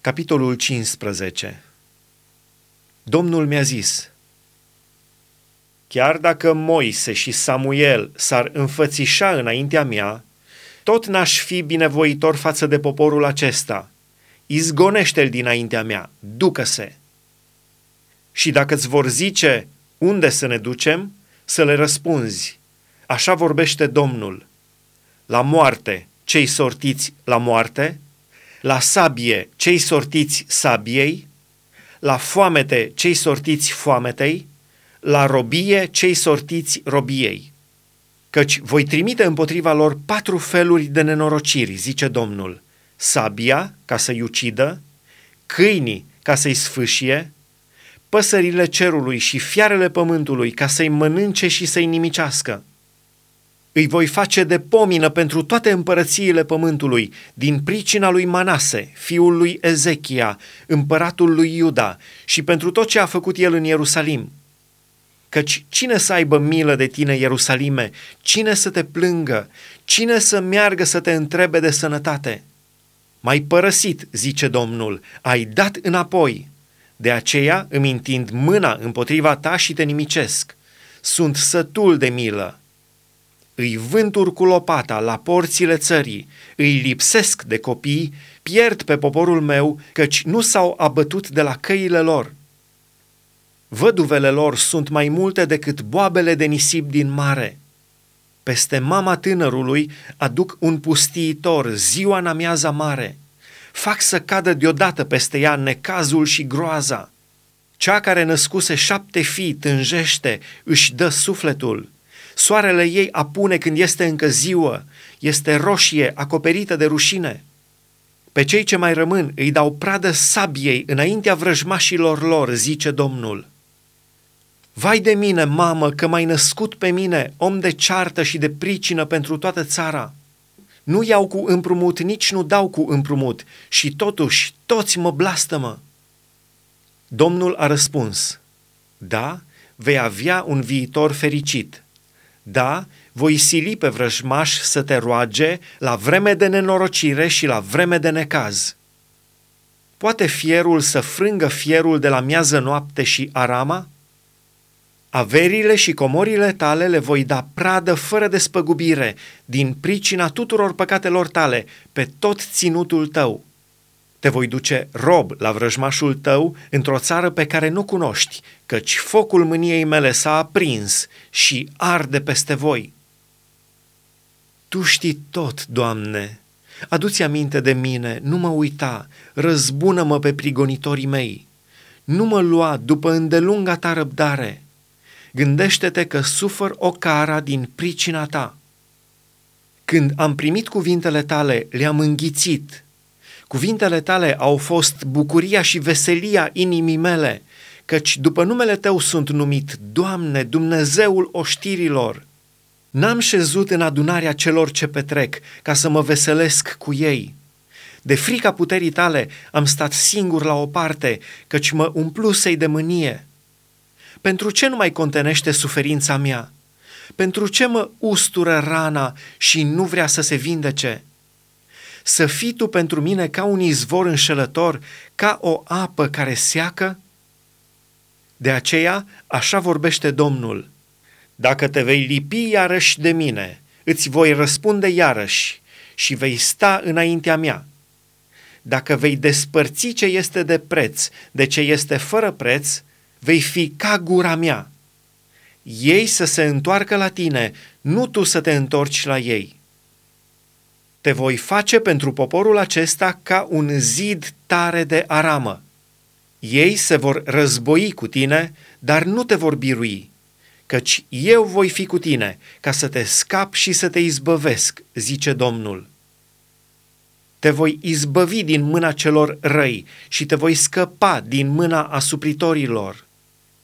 Capitolul 15 Domnul mi-a zis, Chiar dacă Moise și Samuel s-ar înfățișa înaintea mea, tot n-aș fi binevoitor față de poporul acesta. Izgonește-l dinaintea mea, ducă-se. Și dacă îți vor zice unde să ne ducem, să le răspunzi. Așa vorbește Domnul. La moarte, cei sortiți la moarte, la sabie, cei sortiți sabiei, la foamete, cei sortiți foametei, la robie, cei sortiți robiei. Căci voi trimite împotriva lor patru feluri de nenorociri, zice Domnul, sabia, ca să-i ucidă, câinii, ca să-i sfâșie, păsările cerului și fiarele pământului, ca să-i mănânce și să-i nimicească. Îi voi face de pomină pentru toate împărățiile pământului, din pricina lui Manase, fiul lui Ezechia, împăratul lui Iuda, și pentru tot ce a făcut el în Ierusalim. Căci cine să aibă milă de tine, Ierusalime? Cine să te plângă? Cine să meargă să te întrebe de sănătate? M-ai părăsit, zice Domnul, ai dat înapoi. De aceea îmi întind mâna împotriva ta și te nimicesc. Sunt sătul de milă îi vânturi cu lopata la porțile țării, îi lipsesc de copii, pierd pe poporul meu, căci nu s-au abătut de la căile lor. Văduvele lor sunt mai multe decât boabele de nisip din mare. Peste mama tânărului aduc un pustiitor ziua în amiaza mare. Fac să cadă deodată peste ea necazul și groaza. Cea care născuse șapte fii tânjește, își dă sufletul – Soarele ei apune când este încă ziua, este roșie, acoperită de rușine. Pe cei ce mai rămân îi dau pradă sabiei înaintea vrăjmașilor lor, zice Domnul. Vai de mine, mamă, că m-ai născut pe mine, om de ceartă și de pricină pentru toată țara. Nu iau cu împrumut, nici nu dau cu împrumut, și totuși toți mă blastămă. Domnul a răspuns, da, vei avea un viitor fericit – da, voi sili pe vrăjmaș să te roage la vreme de nenorocire și la vreme de necaz. Poate fierul să frângă fierul de la miază noapte și arama? Averile și comorile tale le voi da pradă fără despăgubire, din pricina tuturor păcatelor tale, pe tot ținutul tău. Te voi duce rob la vrăjmașul tău într-o țară pe care nu cunoști, căci focul mâniei mele s-a aprins și arde peste voi. Tu știi tot, Doamne, adu-ți aminte de mine, nu mă uita, răzbună-mă pe prigonitorii mei, nu mă lua după îndelunga ta răbdare. Gândește-te că sufăr o cara din pricina ta. Când am primit cuvintele tale, le-am înghițit, Cuvintele tale au fost bucuria și veselia inimii mele, căci după numele tău sunt numit, Doamne, Dumnezeul oștirilor. N-am șezut în adunarea celor ce petrec, ca să mă veselesc cu ei. De frica puterii tale am stat singur la o parte, căci mă umplusei de mânie. Pentru ce nu mai contenește suferința mea? Pentru ce mă ustură rana și nu vrea să se vindece?' Să fii tu pentru mine ca un izvor înșelător, ca o apă care seacă? De aceea, așa vorbește Domnul. Dacă te vei lipi iarăși de mine, îți voi răspunde iarăși și vei sta înaintea mea. Dacă vei despărți ce este de preț de ce este fără preț, vei fi ca gura mea. Ei să se întoarcă la tine, nu tu să te întorci la ei te voi face pentru poporul acesta ca un zid tare de aramă. Ei se vor război cu tine, dar nu te vor birui, căci eu voi fi cu tine, ca să te scap și să te izbăvesc, zice Domnul. Te voi izbăvi din mâna celor răi și te voi scăpa din mâna asupritorilor